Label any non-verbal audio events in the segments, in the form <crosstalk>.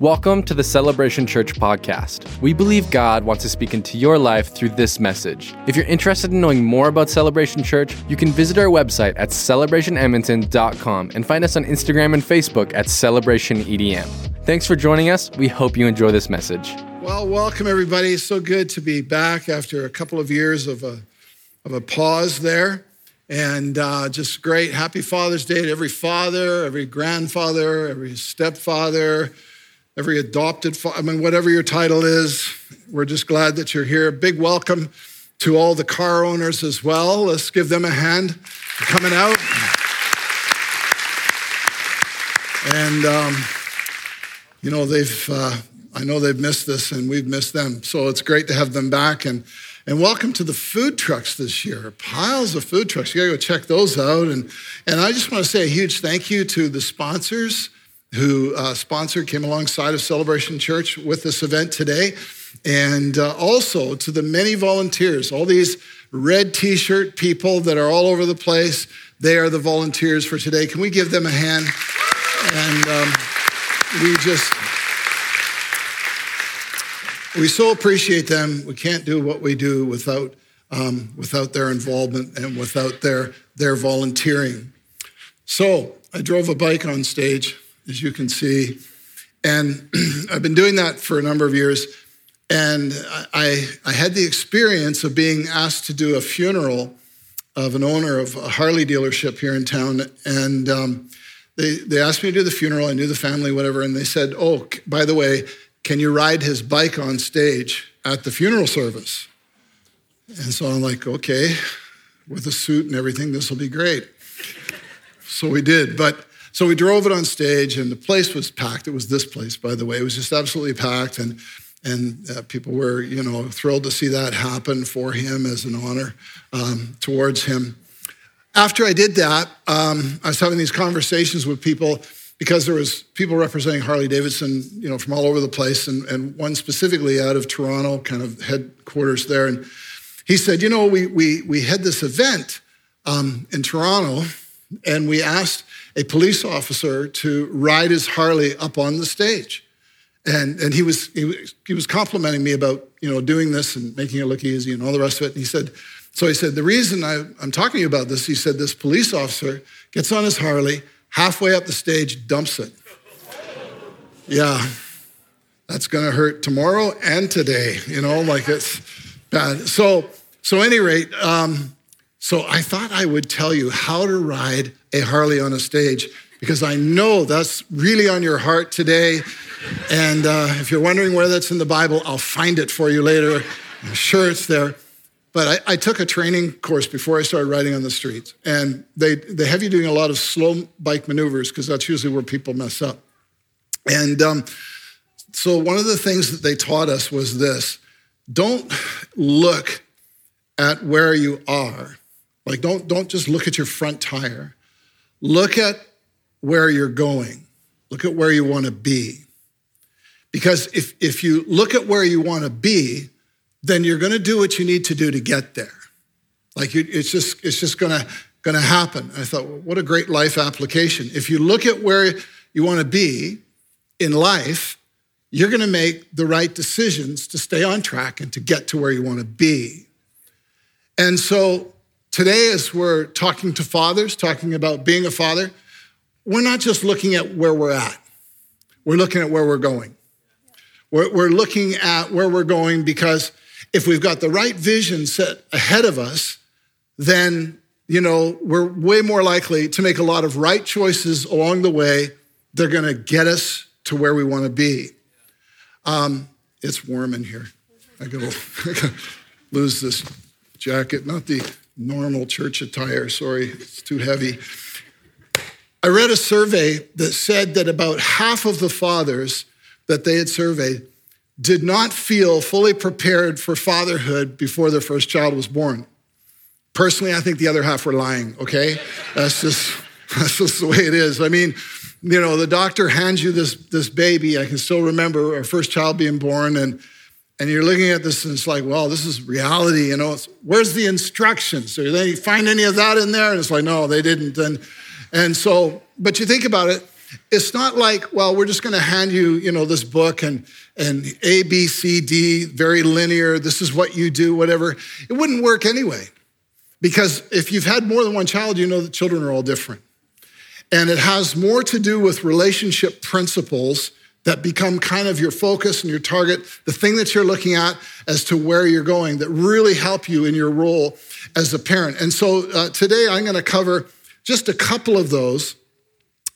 Welcome to the Celebration Church podcast. We believe God wants to speak into your life through this message. If you're interested in knowing more about Celebration Church, you can visit our website at celebrationedmonton.com and find us on Instagram and Facebook at celebrationedm. Thanks for joining us. We hope you enjoy this message. Well, welcome everybody. It's so good to be back after a couple of years of a of a pause there. And uh, just great. Happy Father's Day to every father, every grandfather, every stepfather, every adopted, I mean, whatever your title is. We're just glad that you're here. Big welcome to all the car owners as well. Let's give them a hand for coming out. And, um, you know, they've, uh, I know they've missed this and we've missed them. So it's great to have them back. And and welcome to the food trucks this year. Piles of food trucks. You gotta go check those out. And, and I just wanna say a huge thank you to the sponsors who uh, sponsored, came alongside of Celebration Church with this event today. And uh, also to the many volunteers, all these red t shirt people that are all over the place. They are the volunteers for today. Can we give them a hand? And um, we just, we so appreciate them. We can't do what we do without, um, without their involvement and without their, their volunteering. So I drove a bike on stage, as you can see, and <clears throat> I've been doing that for a number of years. And I, I had the experience of being asked to do a funeral of an owner of a Harley dealership here in town. And um, they, they asked me to do the funeral. I knew the family, whatever. And they said, Oh, by the way, can you ride his bike on stage at the funeral service? And so I'm like, okay, with a suit and everything, this will be great. So we did. But so we drove it on stage, and the place was packed. It was this place, by the way. It was just absolutely packed, and and uh, people were, you know, thrilled to see that happen for him as an honor um, towards him. After I did that, um, I was having these conversations with people because there was people representing Harley Davidson, you know, from all over the place, and, and one specifically out of Toronto, kind of headquarters there. And he said, you know, we we we had this event um, in Toronto, and we asked a police officer to ride his Harley up on the stage. And, and he, was, he, was, he was complimenting me about, you know, doing this and making it look easy and all the rest of it. And he said, so he said, the reason I, I'm talking to you about this, he said, this police officer gets on his Harley, halfway up the stage, dumps it. Yeah, that's going to hurt tomorrow and today, you know, like it's bad. So, so any rate, um, so I thought I would tell you how to ride a Harley on a stage because I know that's really on your heart today. And uh, if you're wondering where that's in the Bible, I'll find it for you later. I'm sure it's there. But I, I, took a training course before I started riding on the streets. And they, they have you doing a lot of slow bike maneuvers because that's usually where people mess up. And um, so one of the things that they taught us was this don't look at where you are. Like, don't, don't just look at your front tire. Look at where you're going. Look at where you want to be. Because if, if you look at where you want to be, then you're going to do what you need to do to get there. Like you, it's just, it's just going to, going to happen. I thought, well, what a great life application. If you look at where you want to be in life, you're going to make the right decisions to stay on track and to get to where you want to be. And so today, as we're talking to fathers, talking about being a father, we're not just looking at where we're at, we're looking at where we're going. We're, we're looking at where we're going because if we've got the right vision set ahead of us, then, you know, we're way more likely to make a lot of right choices along the way. They're going to get us to where we want to be. Um, it's warm in here. I go, <laughs> lose this jacket, not the normal church attire. Sorry, it's too heavy. I read a survey that said that about half of the fathers that they had surveyed did not feel fully prepared for fatherhood before their first child was born. Personally, I think the other half were lying, okay? That's just, <laughs> that's just the way it is. I mean, you know, the doctor hands you this, this baby. I can still remember our first child being born, and, and you're looking at this, and it's like, well, this is reality, you know? where's the instructions? Did they find any of that in there? And it's like, no, they didn't. And, and so, but you think about it, it's not like, well, we're just going to hand you, you know, this book and and A, B, C, D, very linear. This is what you do, whatever. It wouldn't work anyway, because if you've had more than one child, you know that children are all different, and it has more to do with relationship principles that become kind of your focus and your target, the thing that you're looking at as to where you're going that really help you in your role as a parent. And so uh, today I'm going to cover just a couple of those.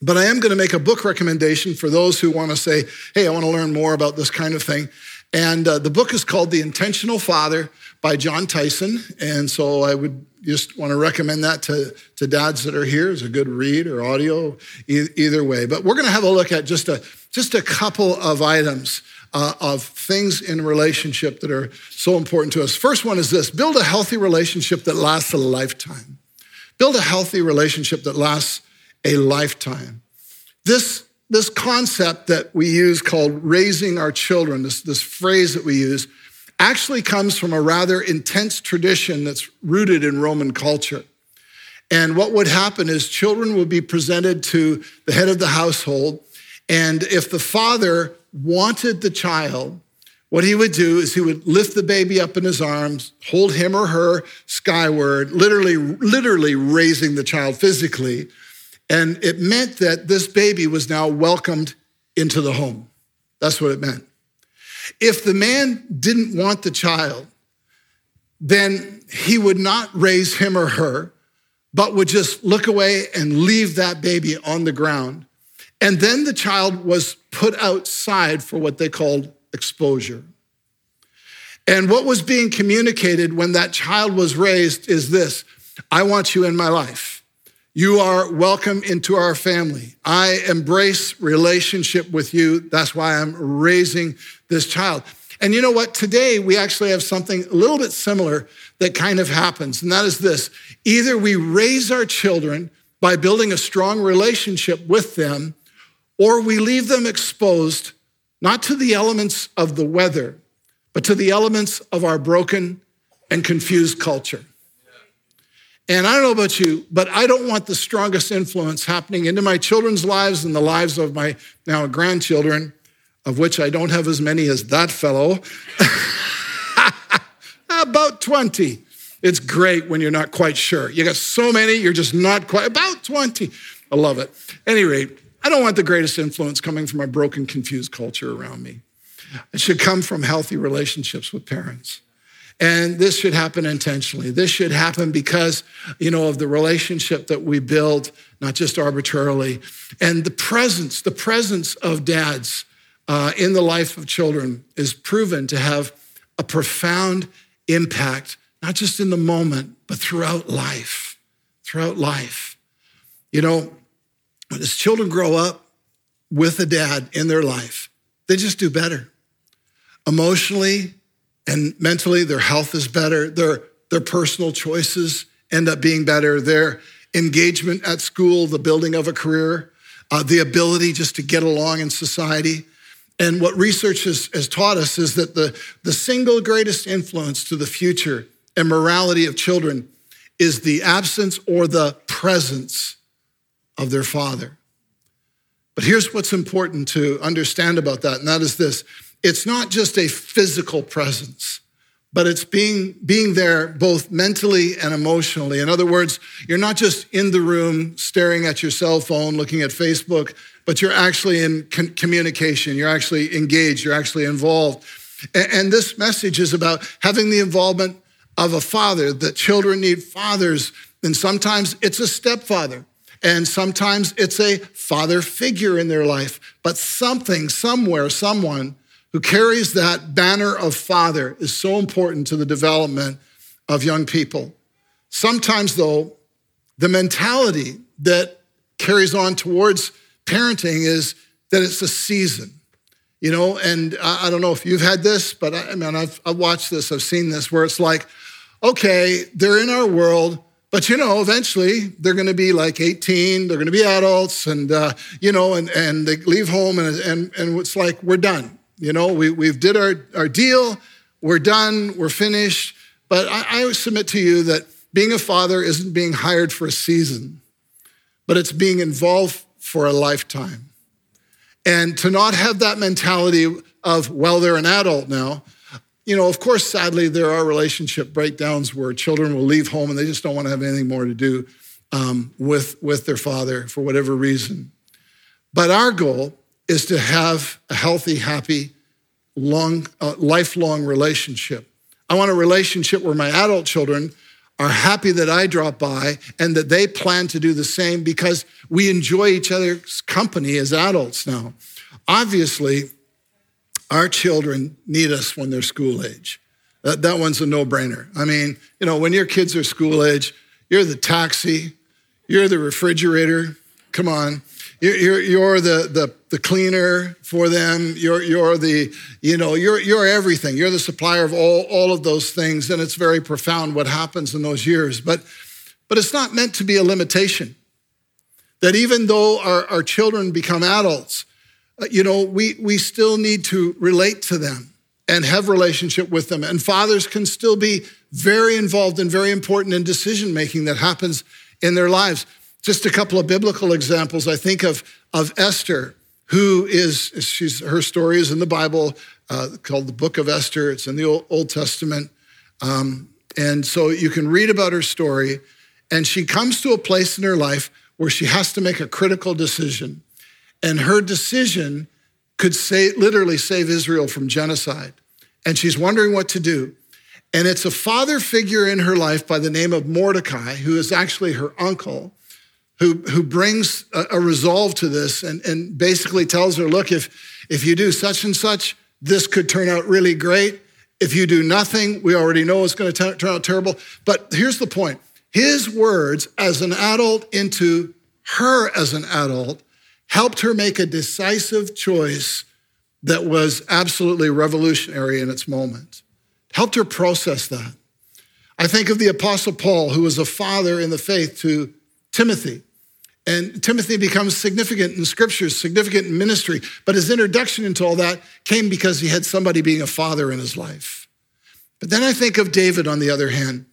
But I am going to make a book recommendation for those who want to say, hey, I want to learn more about this kind of thing. And uh, the book is called The Intentional Father by Jon Tyson. And so I would just want to recommend that to, to dads that are here as a good read or audio, e- either way. But we're going to have a look at just a, just a couple of items uh, of things in relationship that are so important to us. First one is this build a healthy relationship that lasts a lifetime. Build a healthy relationship that lasts a lifetime. This, this concept that we use called raising our children, this, this phrase that we use, actually comes from a rather intense tradition that's rooted in Roman culture. And what would happen is children would be presented to the head of the household. And if the father wanted the child, what he would do is he would lift the baby up in his arms, hold him or her skyward, literally, literally raising the child physically. And it meant that this baby was now welcomed into the home. That's what it meant. If the man didn't want the child, then he would not raise him or her, but would just look away and leave that baby on the ground. And then the child was put outside for what they called exposure. And what was being communicated when that child was raised is this I want you in my life. You are welcome into our family. I embrace relationship with you. That's why I'm raising this child. And you know what? Today we actually have something a little bit similar that kind of happens, and that is this either we raise our children by building a strong relationship with them, or we leave them exposed not to the elements of the weather, but to the elements of our broken and confused culture. And I don't know about you, but I don't want the strongest influence happening into my children's lives and the lives of my now grandchildren, of which I don't have as many as that fellow. <laughs> about 20. It's great when you're not quite sure. You got so many, you're just not quite, about 20. I love it. Any rate, I don't want the greatest influence coming from a broken, confused culture around me. It should come from healthy relationships with parents. And this should happen intentionally. This should happen because, you know, of the relationship that we build, not just arbitrarily. And the presence, the presence of dads uh, in the life of children is proven to have a profound impact, not just in the moment, but throughout life. Throughout life. You know, as children grow up with a dad in their life, they just do better. Emotionally and mentally, their health is better. Their, their personal choices end up being better. Their engagement at school, the building of a career, uh, the ability just to get along in society. And what research has, has taught us is that the, the single greatest influence to the future and morality of children is the absence or the presence of their father. But here's what's important to understand about that, and that is this it's not just a physical presence, but it's being, being there both mentally and emotionally. In other words, you're not just in the room staring at your cell phone, looking at Facebook, but you're actually in con- communication, you're actually engaged, you're actually involved. And, and this message is about having the involvement of a father, that children need fathers, and sometimes it's a stepfather. And sometimes it's a father figure in their life, but something, somewhere, someone who carries that banner of father is so important to the development of young people. Sometimes, though, the mentality that carries on towards parenting is that it's a season. You know, and I, don't know if you've had this, but I, I mean, I've, I've watched this, I've seen this, where it's like, okay, they're in our world, but you know, eventually they're going to be like 18, they're going to be adults, and uh, you know, and, and they leave home, and, and, and it's like we're done. You know, we, we've did our, our deal, we're done, we're finished. But I, I submit to you that being a father isn't being hired for a season, but it's being involved for a lifetime. And to not have that mentality of, well, they're an adult now. You know, of course, sadly, there are relationship breakdowns where children will leave home and they just don't want to have anything more to do um, with, with their father for whatever reason. But our goal is to have a healthy, happy, long, uh, lifelong relationship. I want a relationship where my adult children are happy that I drop by and that they plan to do the same because we enjoy each other's company as adults now. Obviously, our children need us when they're school age. That, that one's a no brainer. I mean, you know, when your kids are school age, you're the taxi, you're the refrigerator. Come on. You're, you're, the, the, the cleaner for them. You're, you're the, you know, you're, you're everything. You're the supplier of all, all of those things. And it's very profound what happens in those years. But, but it's not meant to be a limitation. That even though our, our children become adults, uh, you know, we, we still need to relate to them and have relationship with them. And fathers can still be very involved and very important in decision making that happens in their lives. Just a couple of biblical examples. I think of, of Esther, who is, she's, her story is in the Bible uh, called the Book of Esther. It's in the Old, Old Testament. Um, and so you can read about her story. And she comes to a place in her life where she has to make a critical decision. And her decision could say, literally save Israel from genocide. And she's wondering what to do. And it's a father figure in her life by the name of Mordecai, who is actually her uncle, who, who brings a, a resolve to this and, and basically tells her, look, if, if you do such and such, this could turn out really great. If you do nothing, we already know it's going to turn out terrible. But here's the point his words as an adult into her as an adult helped her make a decisive choice that was absolutely revolutionary in its moment, helped her process that. I think of the Apostle Paul, who was a father in the faith to Timothy. And Timothy becomes significant in scriptures, significant in ministry. But his introduction into all that came because he had somebody being a father in his life. But then I think of David, on the other hand,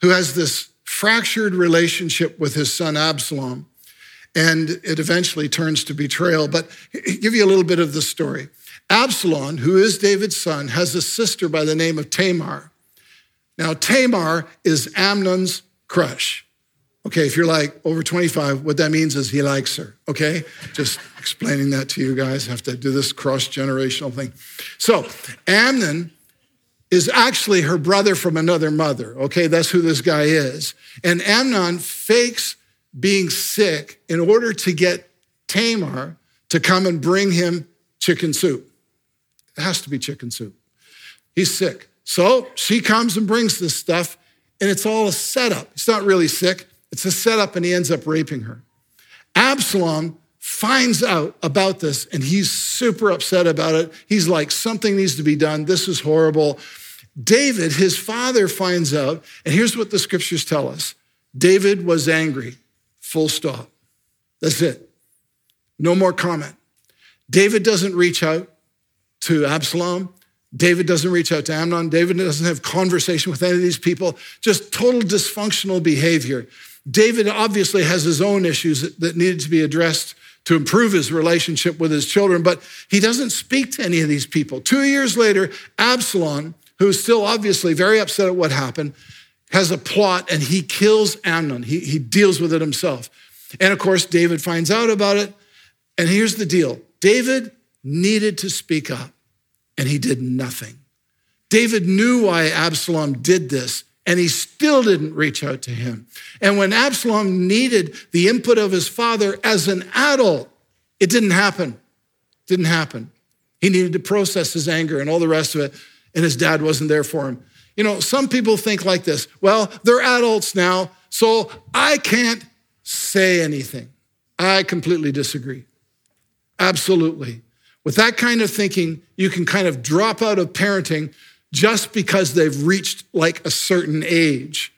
who has this fractured relationship with his son Absalom. And it eventually turns to betrayal. But give you a little bit of the story. Absalom, who is David's son, has a sister by the name of Tamar. Now, Tamar is Amnon's crush. Okay, if you're like over 25, what that means is he likes her. Okay, just explaining that to you guys. I have to do this cross generational thing. So, Amnon is actually her brother from another mother. Okay, that's who this guy is. And Amnon fakes being sick in order to get Tamar to come and bring him chicken soup. It has to be chicken soup. He's sick. So she comes and brings this stuff, and it's all a setup. He's not really sick. It's a setup, and he ends up raping her. Absalom finds out about this, and he's super upset about it. He's like, something needs to be done. This is horrible. David, his father, finds out, and here's what the scriptures tell us David was angry, full stop. That's it. No more comment. David doesn't reach out to Absalom. David doesn't reach out to Amnon. David doesn't have conversation with any of these people. Just total dysfunctional behavior. David obviously has his own issues that needed to be addressed to improve his relationship with his children, but he doesn't speak to any of these people. Two years later, Absalom, who's still obviously very upset at what happened, has a plot and he kills Amnon. He, he deals with it himself. And of course, David finds out about it. And here's the deal David needed to speak up, and he did nothing. David knew why Absalom did this, and he still didn't reach out to him. And when Absalom needed the input of his father as an adult, it didn't happen. Didn't happen. He needed to process his anger and all the rest of it, and his dad wasn't there for him. You know, some people think like this well, they're adults now, so I can't say anything. I completely disagree. Absolutely. With that kind of thinking, you can kind of drop out of parenting just because they've reached like a certain age.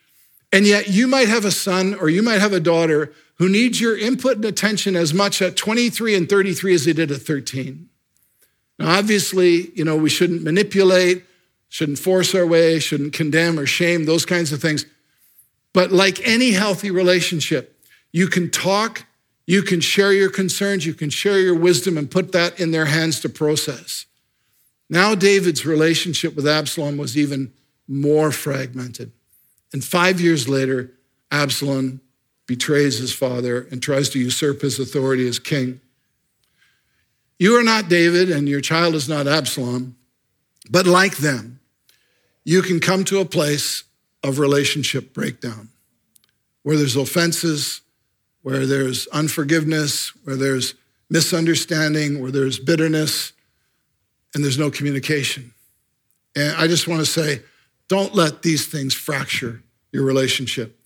And yet you might have a son or you might have a daughter who needs your input and attention as much at 23 and 33 as they did at 13. Now, obviously, you know, we shouldn't manipulate, shouldn't force our way, shouldn't condemn or shame, those kinds of things. But like any healthy relationship, you can talk, You can share your concerns, you can share your wisdom, and put that in their hands to process. Now, David's relationship with Absalom was even more fragmented. And five years later, Absalom betrays his father and tries to usurp his authority as king. You are not David, and your child is not Absalom, but like them, you can come to a place of relationship breakdown where there's offenses, where there's unforgiveness, where there's misunderstanding, where there's bitterness, and there's no communication. And I just want to say, don't let these things fracture your relationship.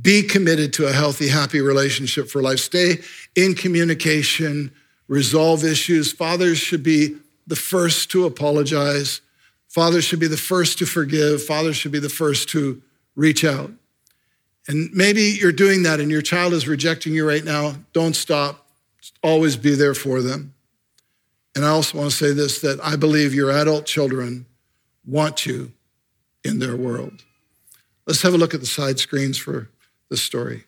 Be committed to a healthy, happy relationship for life. Stay in communication, resolve issues. Fathers should be the first to apologize. Fathers should be the first to forgive. Fathers should be the first to reach out. And maybe you're doing that and your child is rejecting you right now. Don't stop. Always be there for them. And I also want to say this that I believe your adult children want you in their world. Let's have a look at the side screens for this story.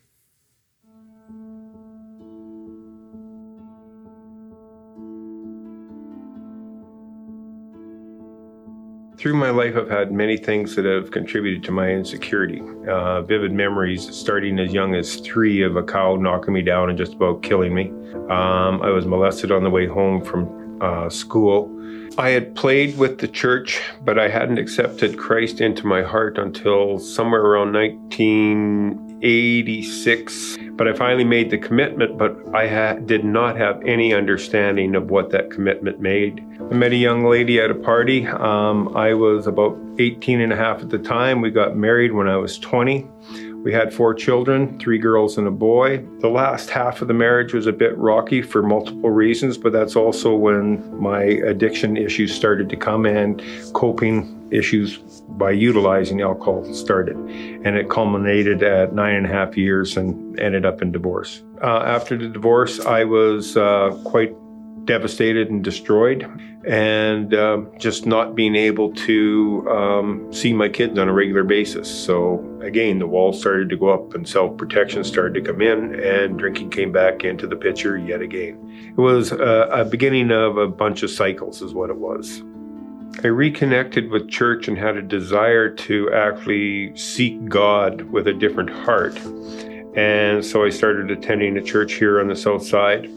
Through my life, I've had many things that have contributed to my insecurity. Uh, vivid memories, starting as young as three, of a cow knocking me down and just about killing me. Um, I was molested on the way home from uh, school. I had played with the church, but I hadn't accepted Christ into my heart until somewhere around 1986. But I finally made the commitment, but I ha- did not have any understanding of what that commitment made. I met a young lady at a party. Um, I was about 18 and a half at the time. We got married when I was 20. We had four children, three girls and a boy. The last half of the marriage was a bit rocky for multiple reasons, but that's also when my addiction issues started to come and coping issues by utilizing alcohol started. And it culminated at nine and a half years and ended up in divorce. Uh, after the divorce, I was uh, quite devastated and destroyed, and uh, just not being able to um, see my kids on a regular basis. So, again, the walls started to go up and self protection started to come in, and drinking came back into the picture yet again. It was uh, a beginning of a bunch of cycles, is what it was. I reconnected with church and had a desire to actually seek God with a different heart. And so I started attending a church here on the south side.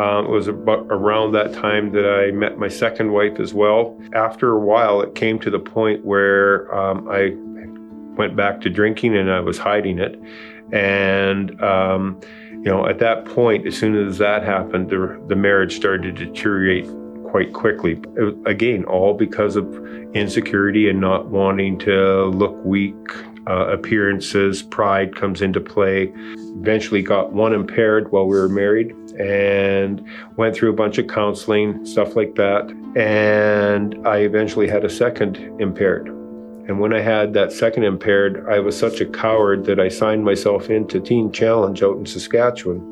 Um, it was about around that time that I met my second wife as well. After a while, it came to the point where um, I went back to drinking and I was hiding it. And, um, you know, at that point, as soon as that happened, the, the marriage started to deteriorate quite quickly. Was, again, all because of insecurity and not wanting to look weak. Uh, appearances, pride comes into play. Eventually, got one impaired while we were married, and went through a bunch of counseling, stuff like that. And I eventually had a second impaired. And when I had that second impaired, I was such a coward that I signed myself into Teen Challenge out in Saskatchewan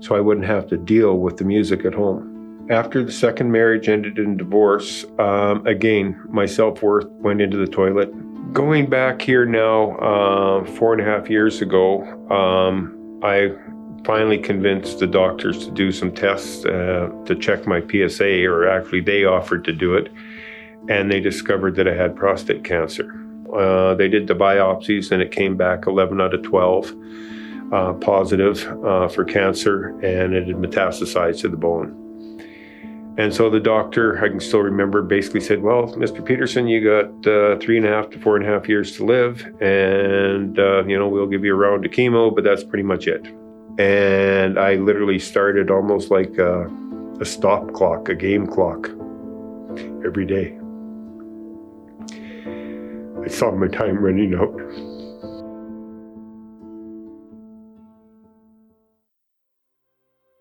so I wouldn't have to deal with the music at home. After the second marriage ended in divorce, um, again, my self worth went into the toilet. Going back here now, uh, four and a half years ago, um, I finally convinced the doctors to do some tests uh, to check my PSA, or actually, they offered to do it, and they discovered that I had prostate cancer. Uh, they did the biopsies, and it came back 11 out of 12 uh, positive uh, for cancer, and it had metastasized to the bone. And so the doctor, I can still remember, basically said, Well, Mr. Peterson, you got uh, three and a half to four and a half years to live. And, uh, you know, we'll give you a round of chemo, but that's pretty much it. And I literally started almost like a, a stop clock, a game clock every day. I saw my time running out.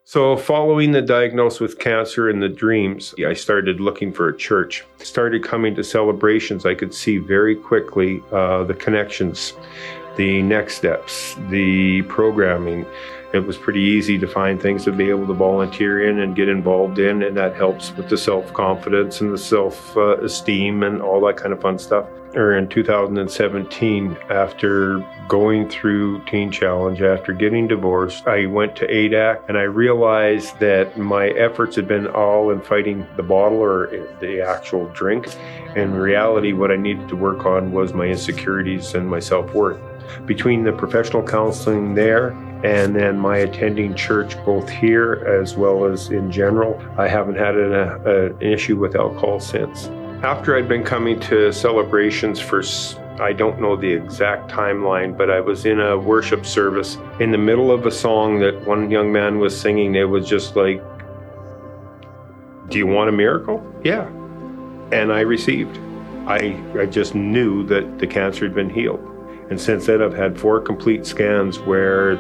So, following the diagnosis with cancer and the dreams, I started looking for a church. Started coming to celebrations. I could see very quickly uh, the connections, the next steps, the programming. It was pretty easy to find things to be able to volunteer in and get involved in, and that helps with the self confidence and the self uh, esteem and all that kind of fun stuff. Or in 2017, after going through Teen Challenge, after getting divorced, I went to ADAC and I realized that my efforts had been all in fighting the bottle or the actual drink. In reality, what I needed to work on was my insecurities and my self worth. Between the professional counseling there and then my attending church both here as well as in general, I haven't had an, a, an issue with alcohol since. After I'd been coming to celebrations for I don't know the exact timeline, but I was in a worship service in the middle of a song that one young man was singing. It was just like, Do you want a miracle? Yeah. And I received. I, I just knew that the cancer had been healed. And since then, I've had four complete scans where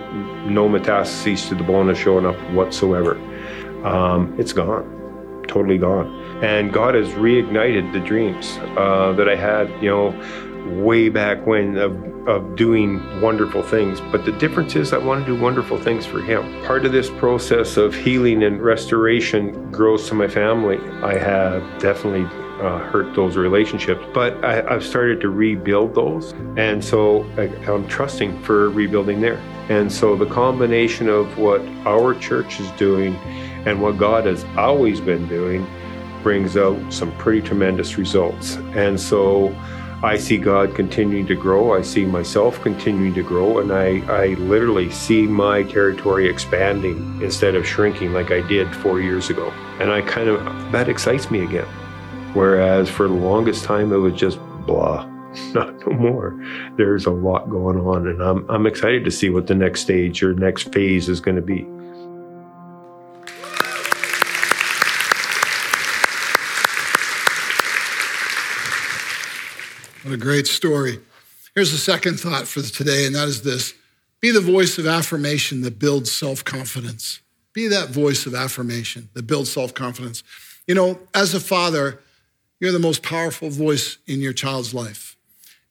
no metastases to the bone have shown up whatsoever. Um, it's gone, totally gone. And God has reignited the dreams uh, that I had, you know, way back when of, of doing wonderful things. But the difference is, I want to do wonderful things for Him. Part of this process of healing and restoration grows to my family. I have definitely uh, hurt those relationships. But I, have started to rebuild those. And so I, I'm trusting for rebuilding there. And so the combination of what our church is doing and what God has always been doing brings out some pretty tremendous results. And so I see God continuing to grow. I see myself continuing to grow. And I, I literally see my territory expanding instead of shrinking like I did four years ago. And I kind of, that excites me again. Whereas for the longest time, it was just blah, <laughs> not no more. There's a lot going on, and I'm, I'm excited to see what the next stage or next phase is going to be. What a great story. Here's a second thought for today, and that is this be the voice of affirmation that builds self confidence. Be that voice of affirmation that builds self confidence. You know, as a father, you're the most powerful voice in your child's life.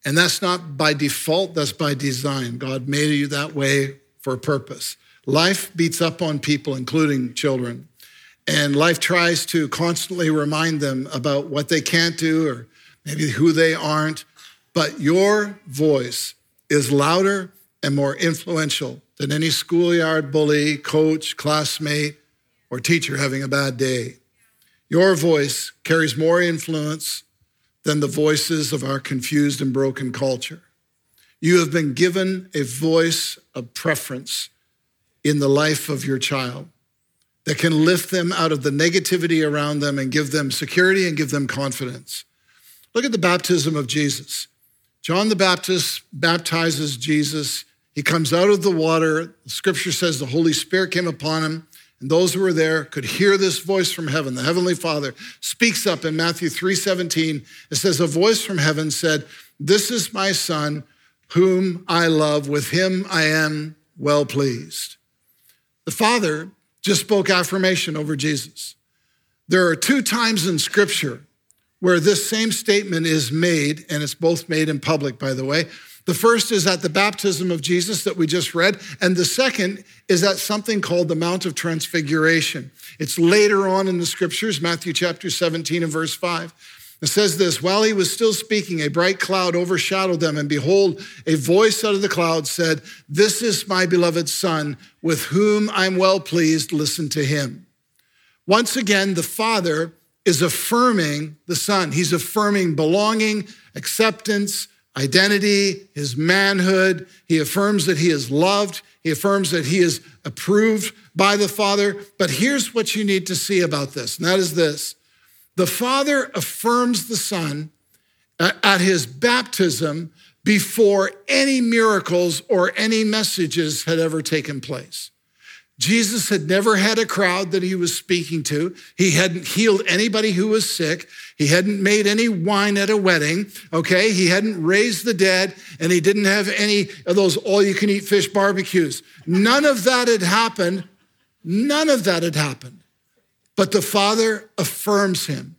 And that's not by default, that's by design. God made you that way for a purpose. Life beats up on people, including children. And life tries to constantly remind them about what they can't do or maybe who they aren't. But your voice is louder and more influential than any schoolyard bully, coach, classmate, or teacher having a bad day. Your voice carries more influence than the voices of our confused and broken culture. You have been given a voice of preference in the life of your child that can lift them out of the negativity around them and give them security and give them confidence. Look at the baptism of Jesus. John the Baptist baptizes Jesus. He comes out of the water. The scripture says the Holy Spirit came upon him. And those who were there could hear this voice from heaven. The heavenly Father speaks up in Matthew 3:17. It says a voice from heaven said, "This is my son whom I love. With him I am well pleased." The Father just spoke affirmation over Jesus. There are two times in scripture where this same statement is made, and it's both made in public, by the way. The first is at the baptism of Jesus that we just read, and the second is at something called the Mount of Transfiguration. It's later on in the scriptures, Matthew chapter 17 and verse 5. It says this While he was still speaking, a bright cloud overshadowed them, and behold, a voice out of the cloud said, This is my beloved Son, with whom I'm well pleased. Listen to him. Once again, the Father is affirming the Son. He's affirming belonging, acceptance, identity, his manhood. He affirms that he is loved. He affirms that he is approved by the Father. But here's what you need to see about this, and that is this the Father affirms the Son uh, at his baptism before any miracles or any messages had ever taken place. Jesus had never had a crowd that he was speaking to. He hadn't healed anybody who was sick. He hadn't made any wine at a wedding. Okay. He hadn't raised the dead and he didn't have any of those all you can eat fish barbecues. None of that had happened. None of that had happened. But the Father affirms him.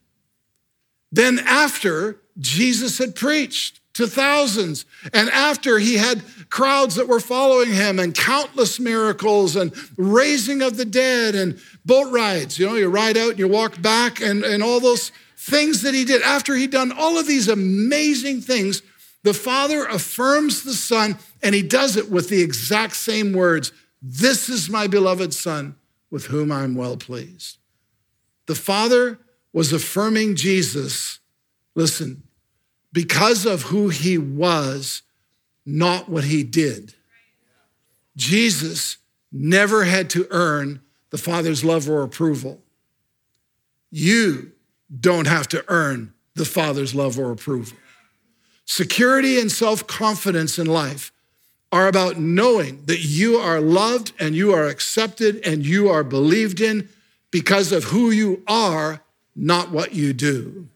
Then, after Jesus had preached, to thousands. And after he had crowds that were following him and countless miracles and raising of the dead and boat rides, you know, you ride out and you walk back and, and all those things that he did. After he'd done all of these amazing things, the Father affirms the Son and he does it with the exact same words This is my beloved Son with whom I'm well pleased. The Father was affirming Jesus, listen, because of who he was, not what he did. Jesus never had to earn the Father's love or approval. You don't have to earn the Father's love or approval. Security and self confidence in life are about knowing that you are loved and you are accepted and you are believed in because of who you are, not what you do.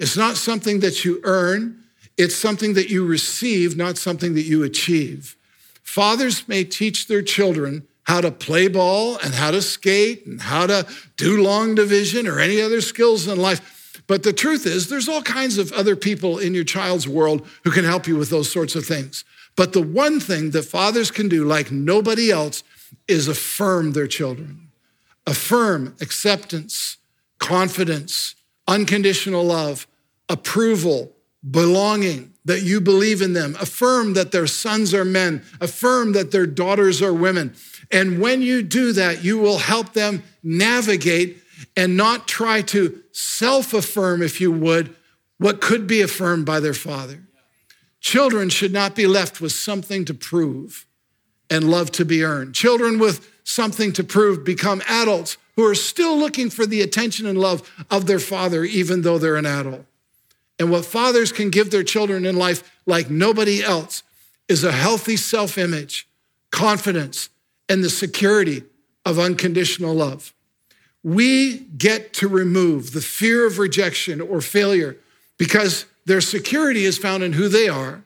It's not something that you earn, it's something that you receive, not something that you achieve. Fathers may teach their children how to play ball and how to skate and how to do long division or any other skills in life. But the truth is, there's all kinds of other people in your child's world who can help you with those sorts of things. But the one thing that fathers can do, like nobody else, is affirm their children. Affirm acceptance, confidence, unconditional love, approval, belonging, that you believe in them. Affirm that their sons are men. Affirm that their daughters are women. And when you do that, you will help them navigate and not try to self affirm, if you would, what could be affirmed by their father. Children should not be left with something to prove and love to be earned. Children with something to prove become adults who are still looking for the attention and love of their father, even though they're an adult. And what fathers can give their children in life, like nobody else, is a healthy self image, confidence, and the security of unconditional love. We get to remove the fear of rejection or failure because their security is found in who they are,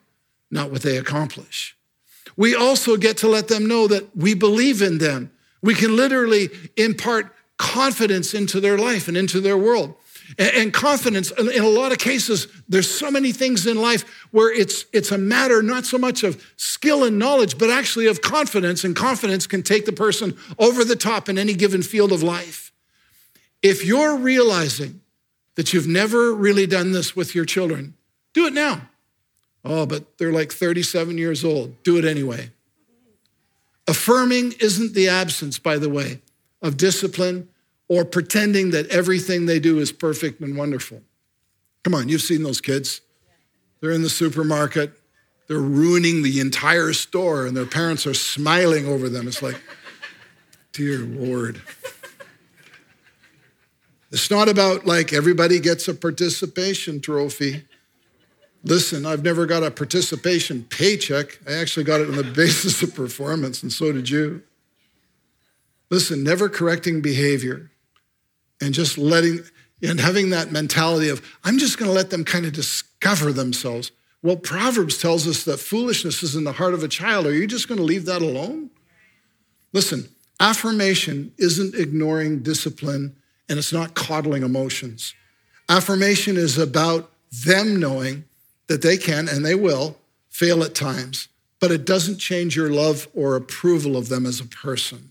not what they accomplish. We also get to let them know that we believe in them. We can literally impart confidence into their life and into their world. And confidence, in a lot of cases, there's so many things in life where it's, it's a matter not so much of skill and knowledge, but actually of confidence. And confidence can take the person over the top in any given field of life. If you're realizing that you've never really done this with your children, do it now. Oh, but they're like 37 years old. Do it anyway. Affirming isn't the absence, by the way, of discipline or pretending that everything they do is perfect and wonderful. Come on, you've seen those kids. They're in the supermarket, they're ruining the entire store, and their parents are smiling over them. It's like, dear Lord. It's not about like everybody gets a participation trophy. Listen, I've never got a participation paycheck. I actually got it on the <laughs> basis of performance, and so did you. Listen, never correcting behavior and just letting and having that mentality of i'm just going to let them kind of discover themselves. Well proverbs tells us that foolishness is in the heart of a child. Are you just going to leave that alone? Listen affirmation isn't ignoring discipline and it's not coddling emotions. Affirmation is about them knowing that they can and they will fail at times but it doesn't change your love or approval of them as a person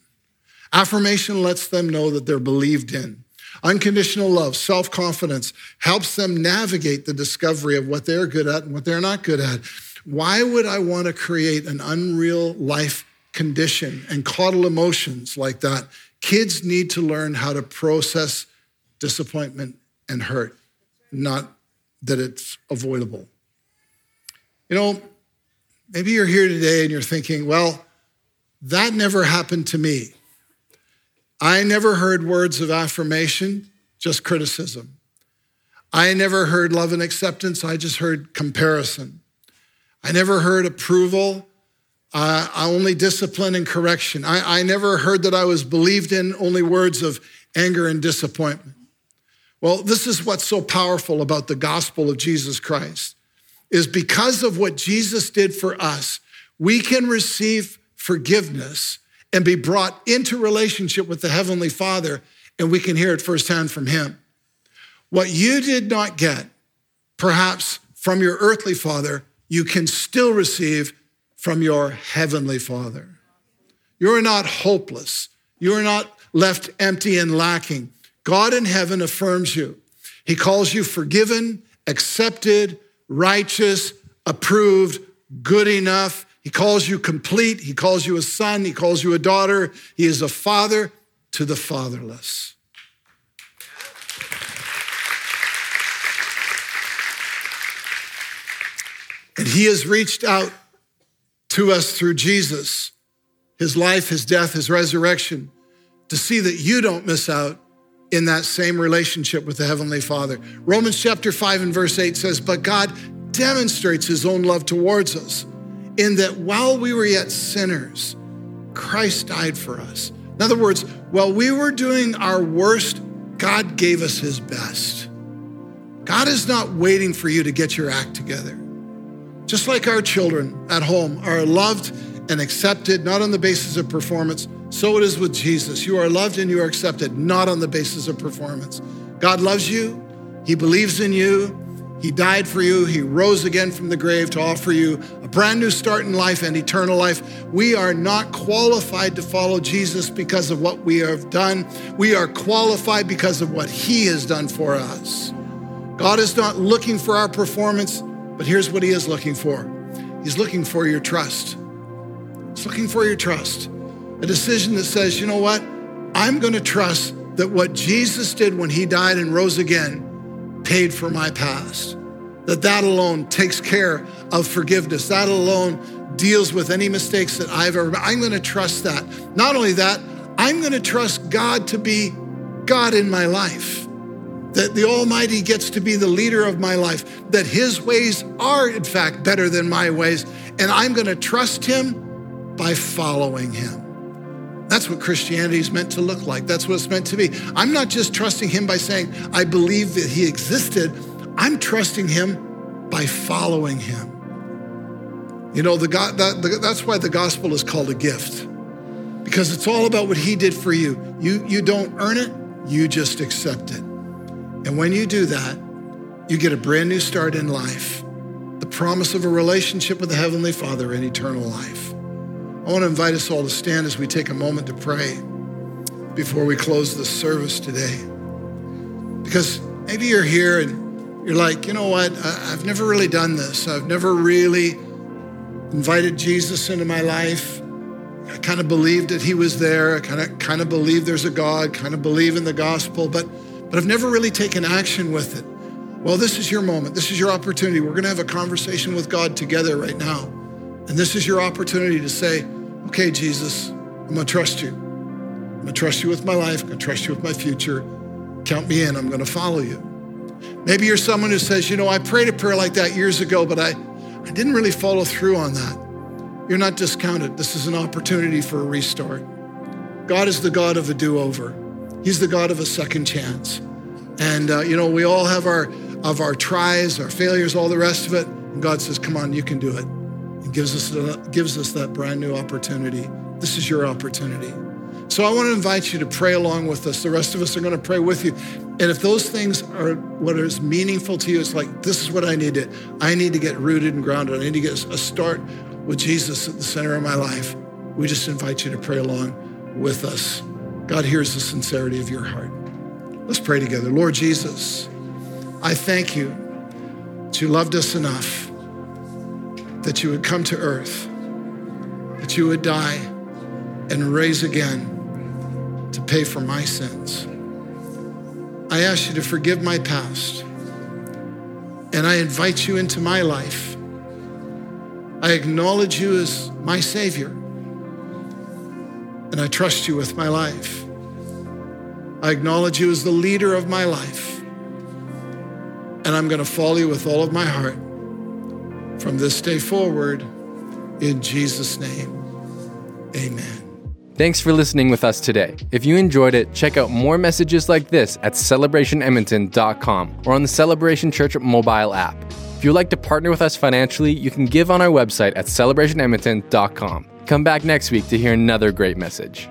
affirmation lets them know that they're believed in Unconditional love, self confidence helps them navigate the discovery of what they're good at and what they're not good at. Why would I want to create an unreal life condition and coddle emotions like that? Kids need to learn how to process disappointment and hurt, not that it's avoidable. You know, maybe you're here today and you're thinking, well, that never happened to me. I never heard words of affirmation, just criticism. I never heard love and acceptance, I just heard comparison. I never heard approval, uh, only discipline and correction. I, I never heard that I was believed in, only words of anger and disappointment. Well, this is what's so powerful about the gospel of Jesus Christ is because of what Jesus did for us, we can receive forgiveness and be brought into relationship with the Heavenly Father, and we can hear it firsthand from Him. What you did not get, perhaps from your earthly father, you can still receive from your heavenly Father. You're not hopeless. You're not left empty and lacking. God in heaven affirms you. He calls you forgiven, accepted, righteous, approved, good enough. He calls you complete. He calls you a son. He calls you a daughter. He is a father to the fatherless. And he has reached out to us through Jesus, his life, his death, his resurrection, to see that you don't miss out in that same relationship with the Heavenly Father. Romans chapter 5 and verse 8 says, But God demonstrates his own love towards us in that while we were yet sinners, Christ died for us. In other words, while we were doing our worst, God gave us his best. God is not waiting for you to get your act together. Just like our children at home are loved and accepted, not on the basis of performance, so it is with Jesus. You are loved and you are accepted, not on the basis of performance. God loves you, He believes in you, He died for you, He rose again from the grave to offer you a brand new start in life and eternal life. We are not qualified to follow Jesus because of what we have done, we are qualified because of what He has done for us. God is not looking for our performance. But here's what he is looking for He's looking for your trust. He's looking for your trust. A decision that says, you know what? I'm going to trust that what Jesus did when he died and rose again paid for my past. That that alone takes care of forgiveness. That alone deals with any mistakes that I've ever. I'm going to trust that. Not only that, I'm going to trust God to be God in my life that the Almighty gets to be the leader of my life, that His ways are, in fact, better than my ways, and I'm going to trust Him by following Him. That's what Christianity is meant to look like. That's what it's meant to be. I'm not just trusting Him by saying, I believe that He existed, I'm trusting Him by following Him. You know, the, that, the, that's why the gospel is called a gift, because it's all about what He did for you. You, you don't earn it, you just accept it. And when you do that, you get a brand new start in life, the promise of a relationship with the Heavenly Father and eternal life. I want to invite us all to stand as we take a moment to pray before we close this service today. Because maybe you're here and you're like, you know what? I've never really done this. I've never really invited Jesus into my life. I kind of believed that he was there. I kind of kind of believe there's a God, kind of believe in the gospel, but but I've never really taken action with it. Well, this is your moment. This is your opportunity. We're going to have a conversation with God together right now. And this is your opportunity to say, okay, Jesus, I'm going to trust you. I'm going to trust you with my life. I'm going to trust you with my future. Count me in. I'm going to follow you. Maybe you're someone who says, you know, I prayed a prayer like that years ago, but I, I didn't really follow through on that. You're not discounted. This is an opportunity for a restart. God is the God of a do over. He's the God of a second chance. And uh, you know, we all have our of our tries, our failures, all the rest of it. And God says, "Come on, you can do it." Gives us gives us that brand new opportunity. This is your opportunity. So I want to invite you to pray along with us. The rest of us are going to pray with you. And if those things are what is meaningful to you, it's like this is what I need to. I need to get rooted and grounded. I need to get a start with Jesus at the center of my life. We just invite you to pray along with us. God hears the sincerity of your heart. Let's pray together. Lord Jesus, I thank you that you loved us enough that you would come to earth, that you would die and raise again to pay for my sins. I ask you to forgive my past, and I invite you into my life. I acknowledge you as my Savior and I trust you with my life. I acknowledge you as the leader of my life. And I'm going to follow you with all of my heart from this day forward. In Jesus' name, amen. Thanks for listening with us today. If you enjoyed it, check out more messages like this at celebrationedmonton.com or on the Celebration Church mobile app. If you'd like to partner with us financially, you can give on our website at celebrationedmonton.com. Come back next week to hear another great message.